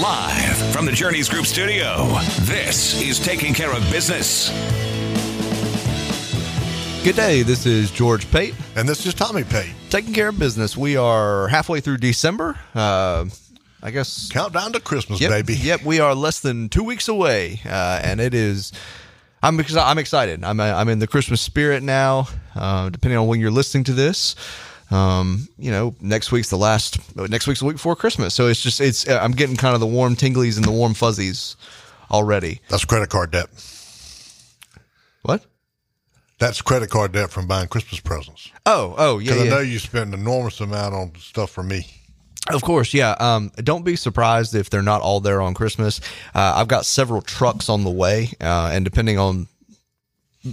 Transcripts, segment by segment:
Live from the Journeys Group studio, this is Taking Care of Business. Good day. This is George Pate, And this is Tommy Pate. taking care of business. We are halfway through December. Uh, I guess. Countdown to Christmas, Yep, baby. Yep, we are less than two weeks away, uh, and it is. I'm I'm excited. I'm I'm in the Christmas spirit now. Uh, depending on when you're listening to this, um, you know, next week's the last. Next week's the week before Christmas, so it's just it's. I'm getting kind of the warm tinglies and the warm fuzzies already. That's credit card debt. What? That's credit card debt from buying Christmas presents. Oh, oh, yeah, Because yeah. I know you spend an enormous amount on stuff for me. Of course, yeah. Um, don't be surprised if they're not all there on Christmas. Uh, I've got several trucks on the way, uh, and depending on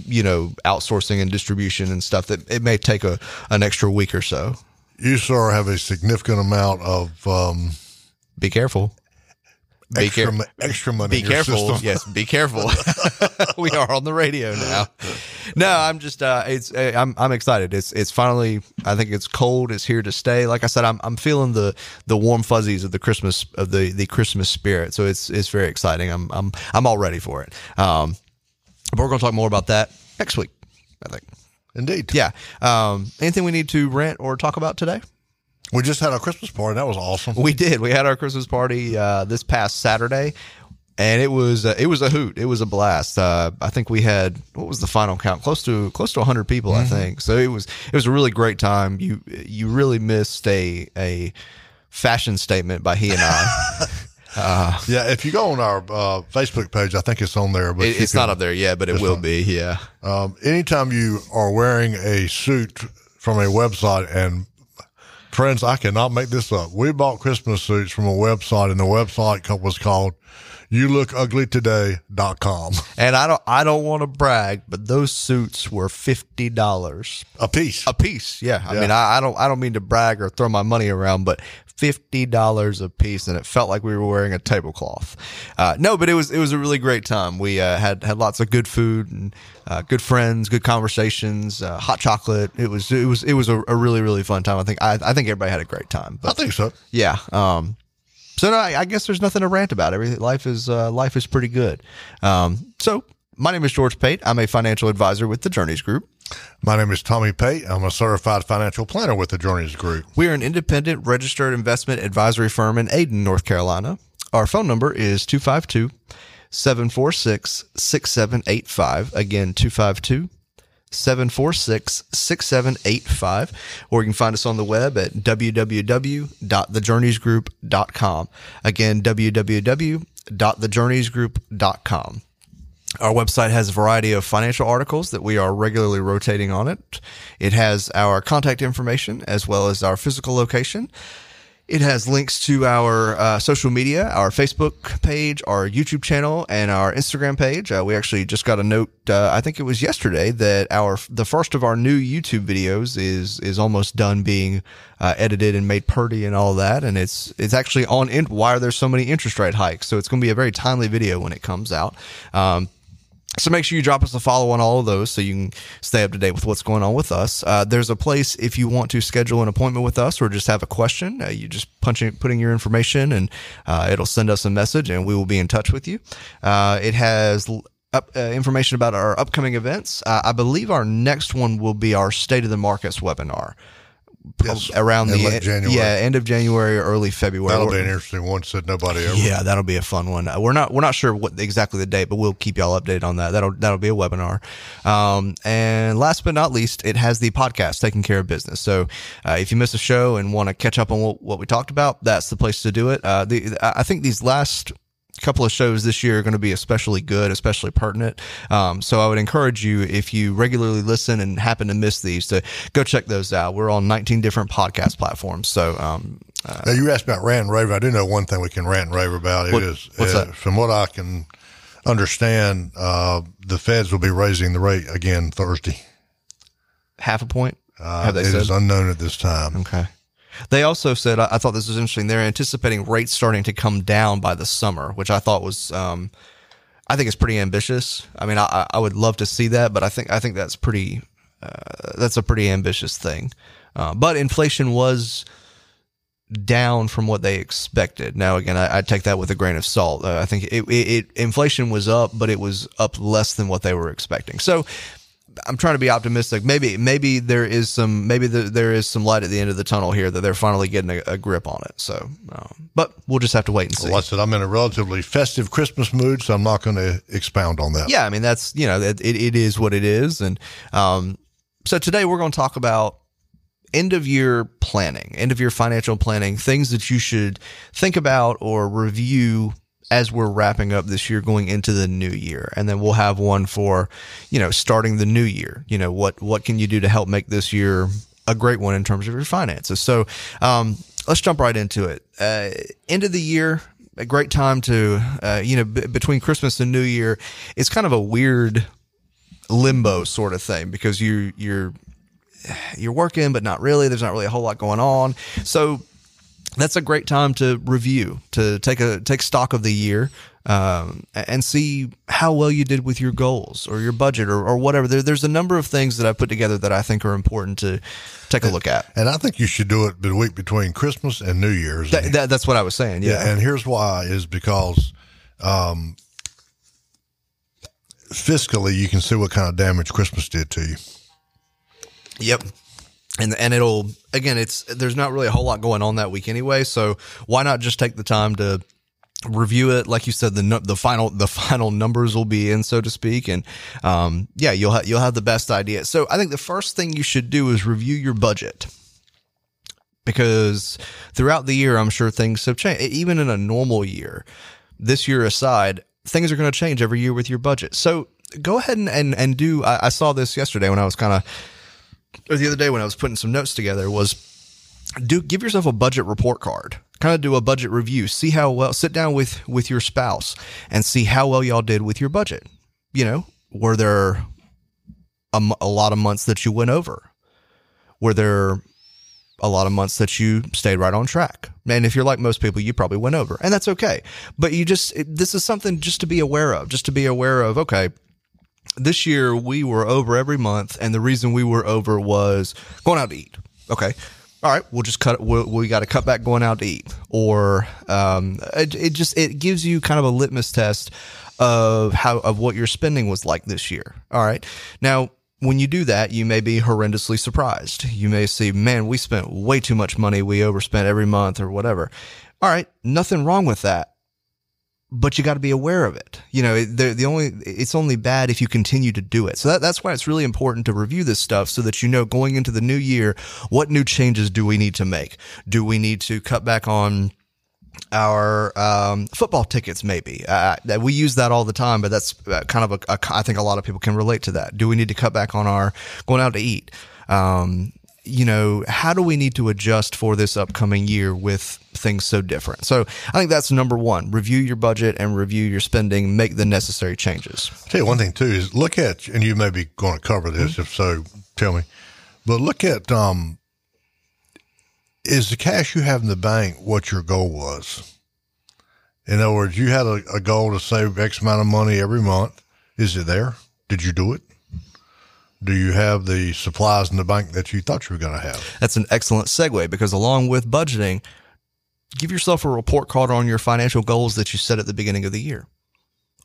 you know outsourcing and distribution and stuff, that it may take a an extra week or so. You, sir, have a significant amount of um, Be careful. Be extra, care- extra money Be careful. Yes, be careful. we are on the radio now. No, I'm just uh it's uh, I'm I'm excited. It's it's finally I think it's cold, it's here to stay. Like I said, I'm I'm feeling the the warm fuzzies of the Christmas of the the Christmas spirit. So it's it's very exciting. I'm I'm I'm all ready for it. Um but we're going to talk more about that next week, I think. Indeed. Yeah. Um anything we need to rant or talk about today? We just had our Christmas party. That was awesome. We did. We had our Christmas party uh, this past Saturday, and it was uh, it was a hoot. It was a blast. Uh, I think we had what was the final count? Close to close to 100 people, I think. So it was it was a really great time. You you really missed a a fashion statement by he and I. Yeah, if you go on our uh, Facebook page, I think it's on there. But It, it's can- not up there yet, but it will be. Yeah. Um, anytime you are wearing a suit from a website, and friends, I cannot make this up. We bought Christmas suits from a website, and the website was called YouLookUglyToday.com. And I don't I don't want to brag, but those suits were fifty dollars A piece. a piece. Yeah, I Yeah. mean, I, I don't, I don't mean to brag or throw my money around, but fifty dollars a piece, and it felt like we were wearing a tablecloth. Uh, no, but it was, it was a really great time. We uh, had had lots of good food and uh, good friends, good conversations, uh, hot chocolate. It was, it was, it was a, a really, really fun time. I think, I, I think everybody had a great time. I think so. yeah, um, so no, I, I guess there's nothing to rant about. Everything life is uh, life is pretty good. Um, so my name is George Pate. I'm a financial advisor with the Journeys Group. My name is Tommy Pate. I'm a certified financial planner with the Journeys Group. We are an independent registered investment advisory firm in Ayden, North Carolina. Our phone number is 252 746 6785. Again, 252 746 6785. Or you can find us on the web at www.thejourneysgroup.com. Again, www.thejourneysgroup.com. Our website has a variety of financial articles that we are regularly rotating on it. It has our contact information as well as our physical location. It has links to our uh, social media, our Facebook page, our YouTube channel, and our Instagram page. Uh, we actually just got a note. Uh, I think it was yesterday that our the first of our new YouTube videos is is almost done being uh, edited and made pretty and all that, and it's it's actually on in, why are there so many interest rate hikes. So it's going to be a very timely video when it comes out. Um, so make sure you drop us a follow on all of those so you can stay up to date with what's going on with us. Uh, there's a place if you want to schedule an appointment with us or just have a question. Uh, you just punch in, put in your information and uh, it'll send us a message and we will be in touch with you. Uh, it has up, uh, information about our upcoming events. Uh, I believe our next one will be our State of the Markets webinar. Yes. Around the January. yeah end of January or early February. That'll be an interesting one. Said nobody ever. yeah, that'll be a fun one. Uh, We're not we're not sure what exactly the date, but we'll keep y'all updated on that. That'll that'll be a webinar. Um, and last but not least, it has the podcast taking care of business. So uh, if you miss a show and want to catch up on what, what we talked about, that's the place to do it. Uh, the I think these last couple of shows this year are going to be especially good, especially pertinent. Um, so I would encourage you, if you regularly listen and happen to miss these, to go check those out. We're on 19 different podcast platforms. So, um, uh, Now, you asked about rant and rave. I do know one thing we can rant and rave about. It What- is what's uh, that? from what I can understand, uh, the feds will be raising the rate again Thursday. half a point. Uh, it said? is unknown at this time. Okay. They also said, I thought this was interesting. They're anticipating rates starting to come down by the summer, which I thought was, um, I think it's pretty ambitious. I mean, I, I- I would love to see that, but I think I think that's pretty, uh, that's a pretty ambitious thing. Uh, but inflation was down from what they expected. Now, again, I, I take that with a grain of salt. Uh, I think it, it, it, inflation was up, but it was up less than what they were expecting. So I'm trying to be optimistic. Maybe maybe there is some maybe the, there is some light at the end of the tunnel here that they're finally getting a, a grip on it. So, um, but we'll just have to wait and see. Well, I said I'm in a relatively festive Christmas mood, so I'm not going to expound on that. Yeah, I mean that's you know it, it is what it is, and um, so today we're going to talk about end of year planning, end of year financial planning, things that you should think about or review as we're wrapping up this year going into the new year. And then we'll have one for you know starting the new year. You know what what can you do to help make this year a great one in terms of your finances? So um, let's jump right into it. Uh, end of the year a great time to uh, you know b- between christmas and new year it's kind of a weird limbo sort of thing because you you're you're working but not really. There's not really a whole lot going on. So that's a great time to review, to take a take stock of the year, um, and see how well you did with your goals or your budget or, or whatever. There, there's a number of things that I put together that I think are important to take a look at. And I think you should do it the week between Christmas and New Year's. That, that, that's what I was saying. Yeah. yeah. And here's why is because um, fiscally, you can see what kind of damage Christmas did to you. Yep and and it'll again it's there's not really a whole lot going on that week anyway. So why not just take the time to review it? Like you said the the final the final numbers will be in so to speak. And um, yeah you'll ha- you'll have the best idea. So i think the first thing you should do is review your budget. Because throughout the year i'm sure things have changed. Even in a normal year this year aside things are going to change every year with your budget. So go ahead and and, and do I, I saw this yesterday when i was kind of the other day when I was putting some notes together was do give yourself a budget report card. Kind of do a budget review. See how well sit down with with your spouse and see how well y'all did with your budget. You know, were there a, a lot of months that you went over? Were there a lot of months that you stayed right on track. And if you're like most people, you probably went over, and that's okay. But you just, it, this is something just to be aware of, just to be aware of, okay, this year we were over every month, and the reason we were over was going out to eat. Okay. All right, we'll just cut. We'll, we got to cut back going out to eat, or um, it, it just it gives you kind of a litmus test of how of what your spending was like this year. All right, now when you do that, you may be horrendously surprised. You may see, man, we spent way too much money. We overspent every month or whatever. All right, nothing wrong with that but you got to be aware of it. You know, the, the only, it's only bad if you continue to do it. So that, that's why it's really important to review this stuff so that you know going into the new year, what new changes do we need to make? Do we need to cut back on, our um, football tickets, maybe. Uh, we use that all the time, but that's uh, kind of a, a. I think a lot of people can relate to that. Do we need to cut back on our going out to eat? Um, you know, how do we need to adjust for this upcoming year with things so different? So I think that's number one. Review your budget and review your spending, make the necessary changes. I'll tell you one thing too is look at, and you may be going to cover this. Mm-hmm. If so, tell me. But look at, um, is the cash you have in the bank what your goal was? In other words, you had a, a goal to save X amount of money every month. Is it there? Did you do it? Do you have the supplies in the bank that you thought you were going to have? That's an excellent segue because along with budgeting, give yourself a report card on your financial goals that you set at the beginning of the year.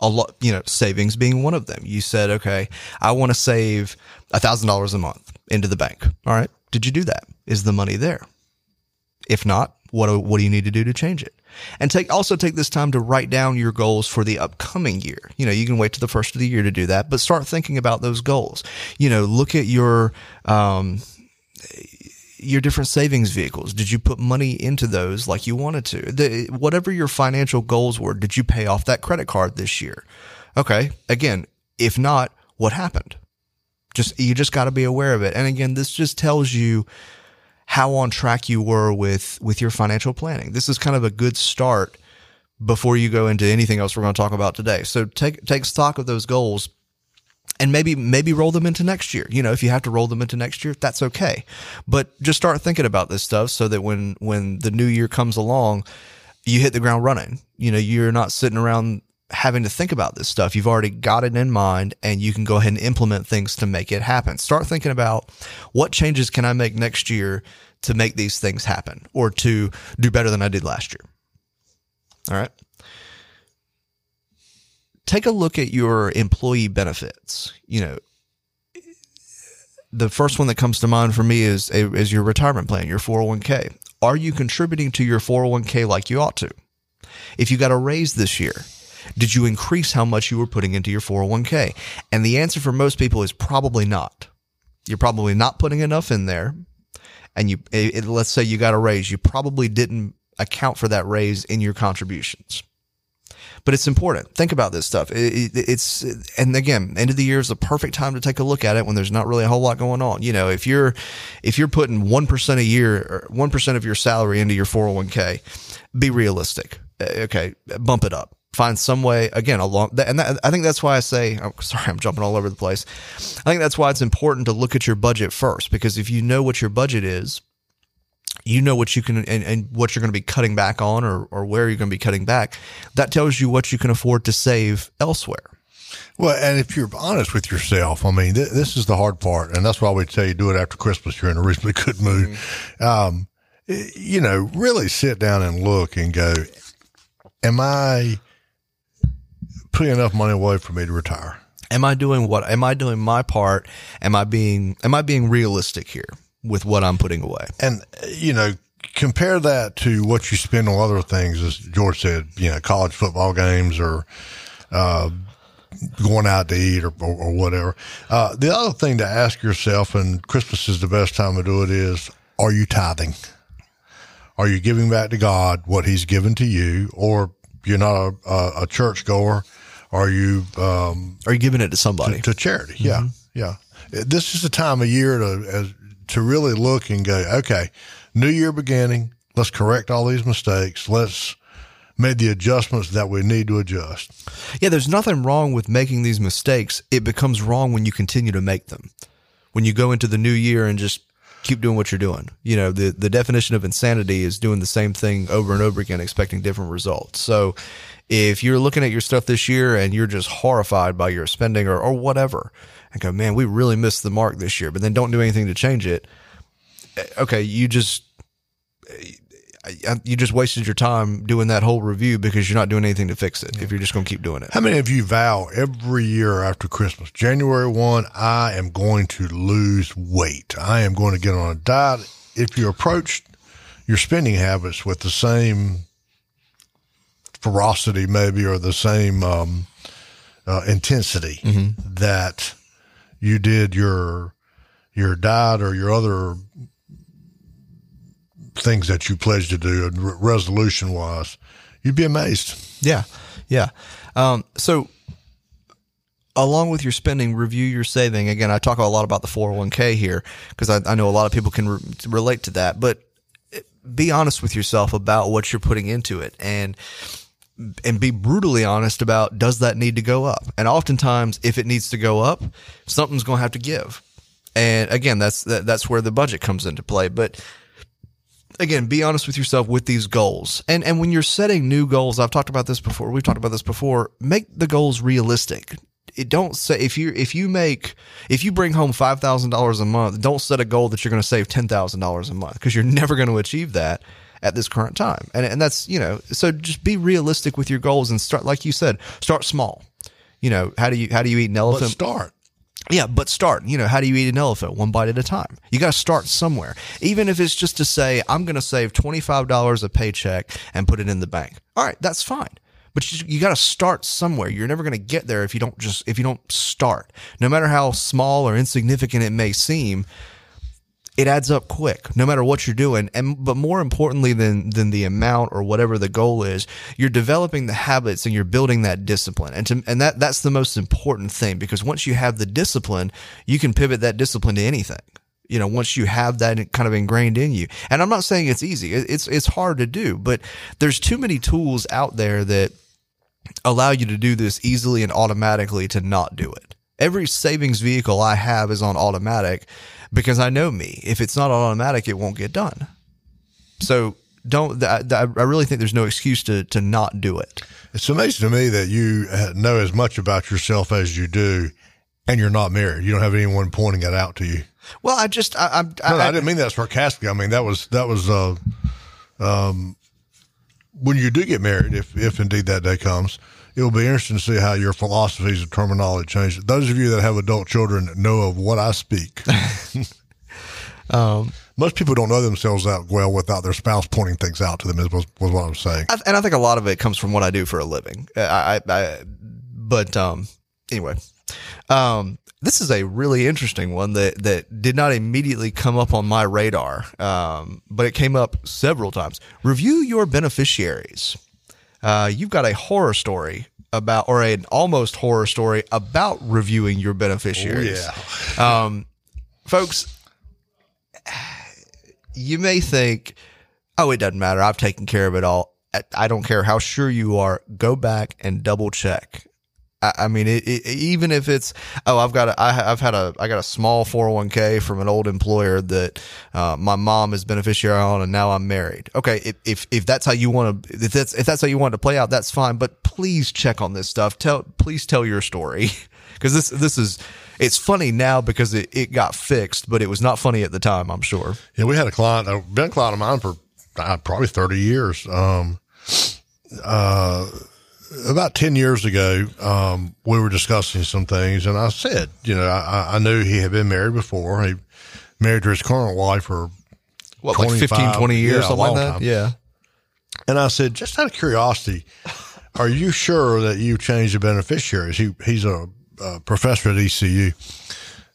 A lot, you know, savings being one of them. You said, okay, I want to save a thousand dollars a month into the bank. All right. Did you do that? Is the money there? If not, what, what do you need to do to change it? And take also take this time to write down your goals for the upcoming year. You know, you can wait to the first of the year to do that, but start thinking about those goals. You know, look at your um, your different savings vehicles. Did you put money into those like you wanted to? The, whatever your financial goals were, did you pay off that credit card this year? Okay. Again, if not, what happened? Just you just got to be aware of it. And again, this just tells you how on track you were with with your financial planning. This is kind of a good start before you go into anything else we're going to talk about today. So take take stock of those goals and maybe maybe roll them into next year. You know, if you have to roll them into next year, that's okay. But just start thinking about this stuff so that when when the new year comes along, you hit the ground running. You know, you're not sitting around having to think about this stuff. You've already got it in mind and you can go ahead and implement things to make it happen. Start thinking about what changes can I make next year to make these things happen or to do better than I did last year. All right. Take a look at your employee benefits. You know, the first one that comes to mind for me is is your retirement plan, your 401k. Are you contributing to your 401k like you ought to? If you got a raise this year, did you increase how much you were putting into your 401k? And the answer for most people is probably not. You're probably not putting enough in there. And you, it, let's say you got a raise, you probably didn't account for that raise in your contributions. But it's important. Think about this stuff. It, it, it's, and again, end of the year is the perfect time to take a look at it when there's not really a whole lot going on. You know, if you're, if you're putting 1% a year, or 1% of your salary into your 401k, be realistic. Uh, okay. Bump it up find some way again along and that, I think that's why I say I'm sorry I'm jumping all over the place. I think that's why it's important to look at your budget first because if you know what your budget is, you know what you can and, and what you're going to be cutting back on or, or where you're going to be cutting back. That tells you what you can afford to save elsewhere. Well, and if you're honest with yourself, I mean, th- this is the hard part, and that's why we tell you do it after Christmas. You're in a reasonably good mood. Mm-hmm. Um, you know, really sit down and look and go, am I putting enough money away for me to retire? Am I doing what? Am I doing my part? Am I being Am I being realistic here with what I'm putting away? And you know, compare that to what you spend on other things, as George said. You know, college football games or. Uh, going out to eat or, or, or whatever. Uh, the other thing to ask yourself, and Christmas is the best time to do it, is are you tithing? Are you giving back to God what He's given to you, or you're not a, a, a church goer? Are you um, are you giving it to somebody to, to charity? Mm-hmm. Yeah, yeah. This is the time of year to as, to really look and go. Okay, new year beginning. Let's correct all these mistakes. Let's make the adjustments that we need to adjust. Yeah, there's nothing wrong with making these mistakes. It becomes wrong when you continue to make them. When you go into the new year and just keep doing what you're doing. You know, the the definition of insanity is doing the same thing over and over again expecting different results. So if you're looking at your stuff this year and you're just horrified by your spending or, or whatever, and go, man, we really missed the mark this year, but then don't do anything to change it. Eh, okay, you just eh, you just wasted your time doing that whole review because you're not doing anything to fix it. If you're just going to keep doing it. How many of you vow every year after Christmas, January one, I am going to lose weight. I am going to get on a diet. If you approach your spending habits with the same ferocity, maybe, or the same um, uh, intensity mm-hmm. that you did your your diet or your other things that you pledged to do, resolution wise, you'd be amazed. Yeah, yeah. Um, so along with your spending, review your saving. Again, I talk a lot about the 401k here because I, I, know a lot of people can re- relate to that, but be honest with yourself about what you're putting into it. And and be brutally honest about does that need to go up? And oftentimes, if it needs to go up, something's going to have to give. And again, that's that, that's where the budget comes into play. But again, be honest with yourself with these goals. And and when you're setting new goals, I've talked about this before. We've talked about this before. Make the goals realistic. It don't say if you if you make if you bring home five thousand dollars a month, don't set a goal that you're going to save ten thousand dollars a month because you're never going to achieve that at this current time. And, and that's, you know, so just be realistic with your goals and start, like you said, start small. You know, how do you, how do you eat an elephant? Let's start. Yeah, but start. You know, how do you eat an elephant? One bite at a time. You got to start somewhere. Even if it's just to say, I'm going to save $25 a paycheck and put it in the bank. All right, that's fine. But you, you got to start somewhere. You're never going to get there if you don't just, if you don't start. No matter how small or insignificant it may seem, it adds up quick no matter what you're doing. And but more importantly than than the amount or whatever the goal is you're developing the habits and you're building that discipline. And to, and that that's the most important thing because once you have the discipline you can pivot that discipline to anything you know once you have that kind of ingrained in you. And i'm not saying it's easy. It's it's hard to do but there's too many tools out there that allow you to do this easily and automatically to not do it. Every savings vehicle i have is on automatic because I know me. If it's not automatic, it won't get done. So don't. I, I really think there's no excuse to to not do it. It's amazing to me that you uh, know as much about yourself as you do, and you're not married. You don't have anyone pointing it out to you. Well, I just I, I'm No, I, didn't mean that sarcastically. I mean that was that was uh, um, when you do get married, if if indeed that day comes, it'll be interesting to see how your philosophies and terminology change. Those of you that have adult children know of what I speak. um, Most people don't know themselves that well without their spouse pointing things out to them. Is was, was what I was saying. I, and I think a lot of it comes from what I do for a living. I, I, I but um, anyway, um, this is a really interesting one that that did not immediately come up on my radar, um, but it came up several times. Review your beneficiaries. Uh, you've got a horror story about, or an almost horror story about reviewing your beneficiaries. yeah. Um, folks, you may think, oh, it doesn't matter. I've taken care of it all. I don't care how sure you are. Go back and double check. I, I mean, it, it, even if it's, oh, I've got a, I, I've had a, I got a small 401k from an old employer that, uh, my mom is beneficiary on and now I'm married. Okay. If, if, if that's how you want to, if that's, if that's how you want to play out, that's fine. But please check on this stuff. Tell, please tell your story. Cause this, this is, it's funny now because it, it got fixed, but it was not funny at the time, I'm sure. Yeah, we had a client, uh, been a client of mine for uh, probably 30 years. Um, uh, about 10 years ago, um, we were discussing some things and I said, you know, I, I knew he had been married before. He married to his current wife for, What, like 15, 20 years, yeah, something like that? time. Yeah. and I said, just out of curiosity, are you sure that you changed the beneficiaries? He, he's a, a professor at ECU.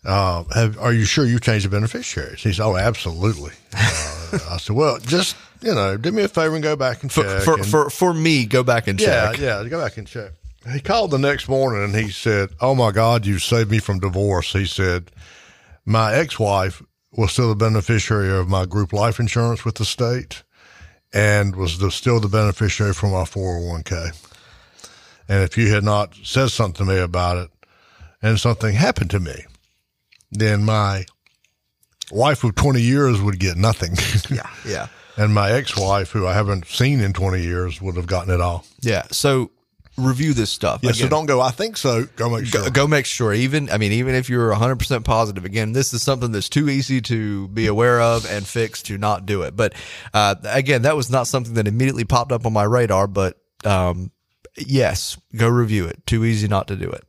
Uh, have, are you sure you changed the beneficiaries? He said, oh, absolutely. Uh, I said, well, just, you know, do me a favor and go back and check. for, and- for, for me, go back and yeah, check. yeah, yeah, go back and check. He called the next morning and he said, "Oh my God, you saved me from divorce." He said, "My ex-wife was still the beneficiary of my group life insurance with the state, and was the, still the beneficiary for my 401k. And if you had not said something to me about it, and something happened to me, then my wife of 20 years would get nothing." Yeah. Yeah. And my ex-wife, who I haven't seen in 20 years, would have gotten it all. Yeah. So review this stuff. Yeah, so don't go. I think so. Go make sure. go, go make sure even i mean even if you're 100% positive again this is something that's too easy to be aware of and fix to not do it but uh, again that was not something that immediately popped up on my radar but um, yes go review it too easy not to do it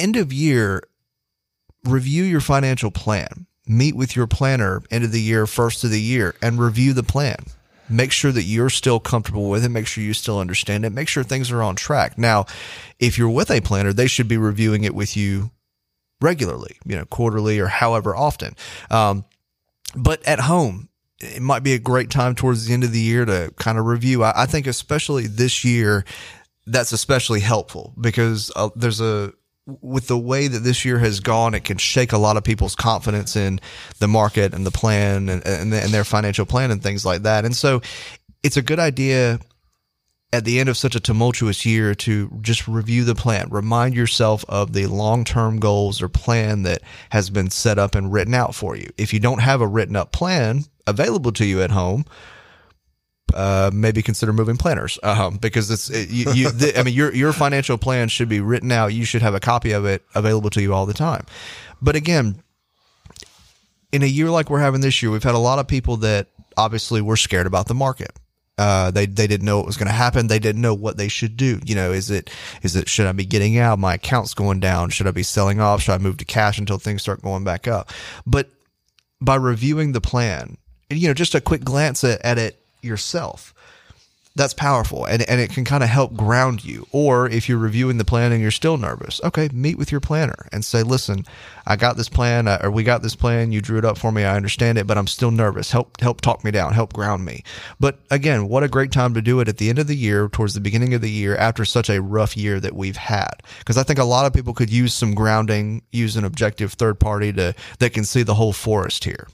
end of year review your financial plan. Meet with your planner end of the year first of the year and review the plan. Make sure that you're still comfortable with it. Make sure you still understand it. Make sure things are on track. Now if you're with a planner they should be reviewing it with you regularly you know quarterly or however often. Um, but at home it might be a great time towards the end of the year to kind of review. I, I think especially this year that's especially helpful because uh, there's a with the way that this year has gone, it can shake a lot of people's confidence in the market and the plan and, and, and their financial plan and things like that. And so it's a good idea at the end of such a tumultuous year to just review the plan. Remind yourself of the long term goals or plan that has been set up and written out for you. If you don't have a written up plan available to you at home, uh, maybe consider moving planners um, because it's it, you, you the, I mean your your financial plan should be written out. You should have a copy of it available to you all the time. But again, in a year like we're having this year, we've had a lot of people that obviously were scared about the market. Uh, they they didn't know what was going to happen. They didn't know what they should do. You know, is it is it should I be getting out? My account's going down. Should I be selling off? Should I move to cash until things start going back up? But by reviewing the plan, you know, just a quick glance at, at it yourself, that's powerful and, and it can kind of help ground you. Or if you're reviewing the plan and you're still nervous, okay, meet with your planner and say, listen, I got this plan uh, or we got this plan. You drew it up for me. I understand it, but I'm still nervous. Help, help talk me down, help ground me. But again, what a great time to do it at the end of the year, towards the beginning of the year after such a rough year that we've had. Cause I think a lot of people could use some grounding, use an objective third party to, that can see the whole forest here.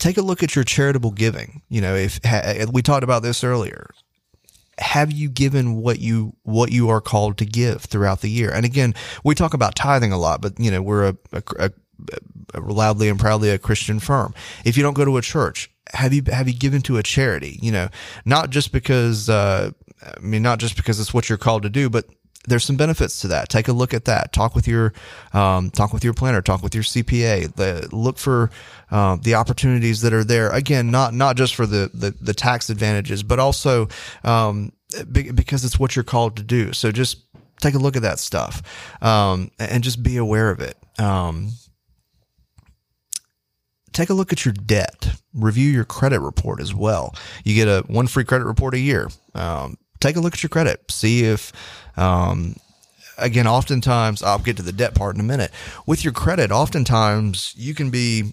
Take a look at your charitable giving. You know, if ha, we talked about this earlier, have you given what you what you are called to give throughout the year? And again, we talk about tithing a lot, but you know, we're a, a, a, a loudly and proudly a Christian firm. If you don't go to a church, have you have you given to a charity? You know, not just because uh, I mean, not just because it's what you're called to do, but there's some benefits to that. Take a look at that. Talk with your um, talk with your planner. Talk with your CPA. The, look for um, the opportunities that are there. Again, not not just for the the, the tax advantages, but also um, because it's what you're called to do. So just take a look at that stuff um, and just be aware of it. Um, take a look at your debt. Review your credit report as well. You get a one free credit report a year. Um, take a look at your credit. See if, um, again, oftentimes I'll get to the debt part in a minute. With your credit, oftentimes you can be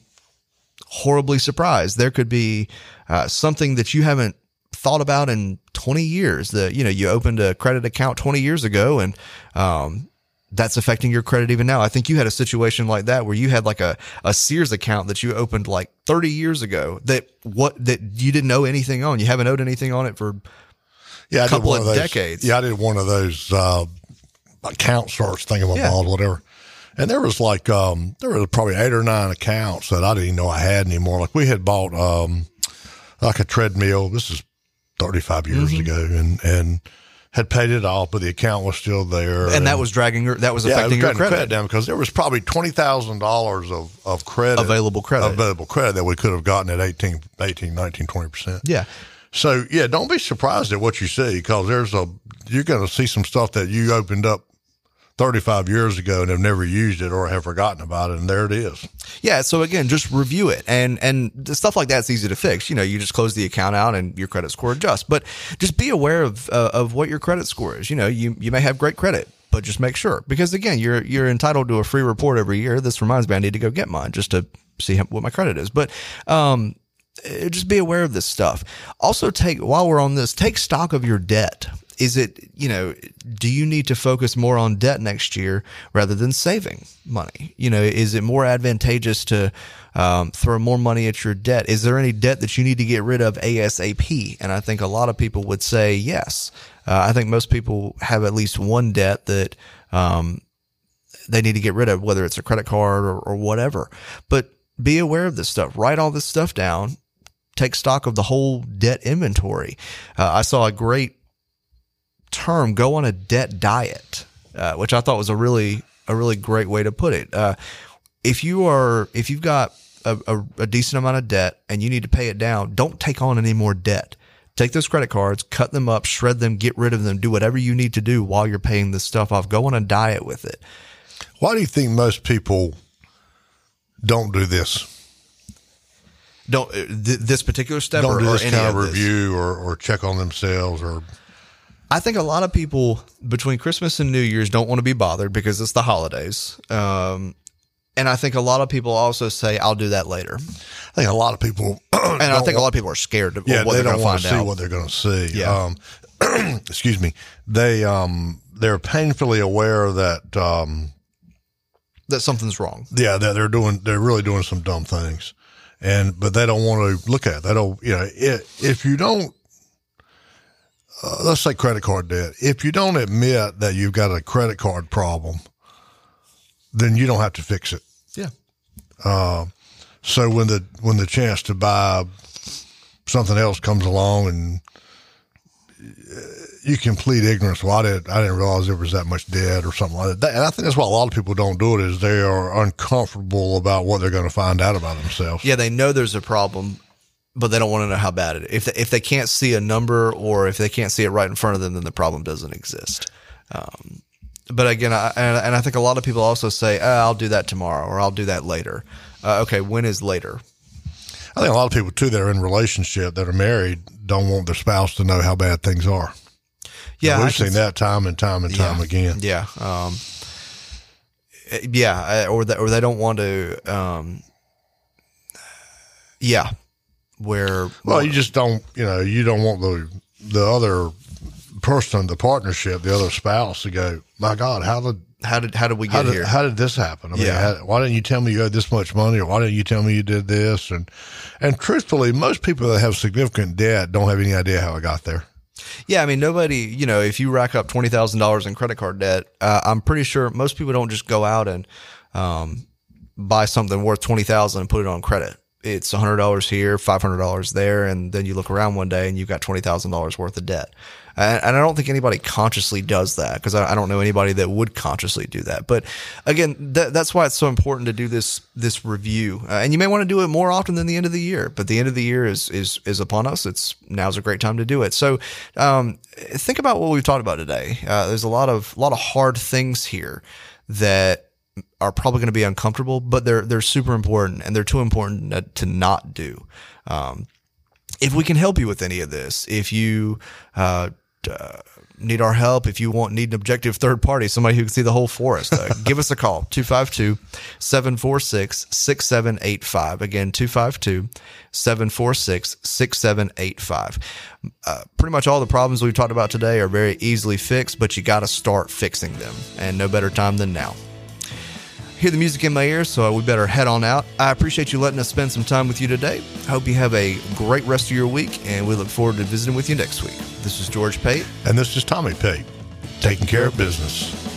horribly surprised. There could be uh, something that you haven't thought about in 20 years that, you know, you opened a credit account 20 years ago and, um, that's affecting your credit even now. I think you had a situation like that where you had like a, a Sears account that you opened like 30 years ago that what, that you didn't know anything on. You haven't owed anything on it for yeah, a couple of, those, decades. Yeah, I did one of those uh, account starts thinking about yeah. whatever. And there was like um, there was probably eight or nine accounts that I didn't even know I had anymore. Like we had bought um, like a treadmill. This is thirty five years mm-hmm. ago, and and had paid it off, but the account was still there, and, and that was dragging your that was yeah, affecting was your credit. credit down because there was probably twenty thousand dollars of of credit available credit available credit that we could have gotten at 18, 18 19, 20 percent. Yeah, so yeah, don't be surprised at what you see because there's a you're going to see some stuff that you opened up 35 years ago and have never used it or have forgotten about it and there it is. Yeah so again just review it and and stuff like that's easy to fix. You know you just close the account out and your credit score adjusts. But just be aware of uh, of what your credit score is. You know you you may have great credit but just make sure. Because again you're you're entitled to a free report every year. This reminds me i need to go get mine just to see what my credit is. But um just be aware of this stuff. Also, take while we're on this, take stock of your debt. Is it, you know, do you need to focus more on debt next year rather than saving money? You know, is it more advantageous to um, throw more money at your debt? Is there any debt that you need to get rid of ASAP? And I think a lot of people would say yes. Uh, I think most people have at least one debt that um, they need to get rid of, whether it's a credit card or, or whatever. But be aware of this stuff. Write all this stuff down take stock of the whole debt inventory. Uh, I saw a great term, go on a debt diet, uh, which I thought was a really, a really great way to put it. Uh, if you are, if you've got a, a, a decent amount of debt and you need to pay it down, don't take on any more debt. Take those credit cards, cut them up, shred them, get rid of them, do whatever you need to do while you're paying this stuff off. Go on a diet with it. Why do you think most people don't do this? Don't uh, th- this particular step don't or, do this or kind of, of review or, or check on themselves or I think a lot of people between Christmas and New Year's don't want to be bothered because it's the holidays. Um, and I think a lot of people also say, "I'll do that later." I think a lot of people, and I think a lot of people are scared of yeah, what they they're don't want to see out. what they're going to see. Yeah. Um, excuse me. They um, they're painfully aware that um, that something's wrong. Yeah, that they're doing. They're really doing some dumb things and but they don't want to look at it. They don't, you know, it, if you don't, uh, let's say credit card debt. If you don't admit that you've got a credit card problem, then you don't have to fix it. Yeah. Uh, so when the when the chance to buy something else comes along and you complete ignorance. Well, I didn't, I didn't realize there was that much debt or something like that. And I think that's why a lot of people don't do it is they are uncomfortable about what they're going to find out about themselves. Yeah, they know there's a problem, but they don't want to know how bad it is. If they, if they can't see a number or if they can't see it right in front of them, then the problem doesn't exist. Um, but again, I, and, and, I think a lot of people also say, oh, "I'll do that tomorrow" or "I'll do that later." Uh, okay, when is later? I think a lot of people too that are in relationship that are married don't want their spouse to know how bad things are. Yeah, we've seen that time and time and time yeah, again. Yeah, um, yeah, or that, or they don't want to. Um, yeah, where well, you just don't. You know, you don't want the the other person, the partnership, the other spouse to go. My God, how did how did how did we get how did, here? How did this happen? I mean, yeah. how, why didn't you tell me you had this much money, or why didn't you tell me you did this? And and truthfully, most people that have significant debt don't have any idea how it got there. Yeah, I mean, nobody, you know, if you rack up twenty thousand dollars in credit card debt, uh, I'm pretty sure most people don't just go out and um, buy something worth twenty thousand and put it on credit. it's $100 here, $500 there, and then you look around one day and you've got $20,000 worth of debt. And, I don't think anybody consciously does that because I, don't know anybody that would consciously do that. But again, th- that's why it's so important to do this this review. Uh, and you may want to do it more often than the end of the year. But the end of the year is is is upon us. It's now's a great time to do it. So um, think about what we've talked about today. Uh, there's a lot of a lot of hard things here that are probably going to be uncomfortable, but they're they're super important and they're too important to not do. Um, if we can help you with any of this, if you uh, uh, need our help, if you want need an objective third party, somebody who can see the whole forest, uh, give us a call 252 746 6785. Again, 252 746 6785. Uh, pretty much all the problems we've talked about today are very easily fixed, but you got to start fixing them, and no better time than now hear the music in my ear, so we better head on out. I appreciate you letting us spend some time with you today. I hope you have a great rest of your week, and we look forward to visiting with you next week. This is George Pate. And this is Tommy Pate, taking care of business.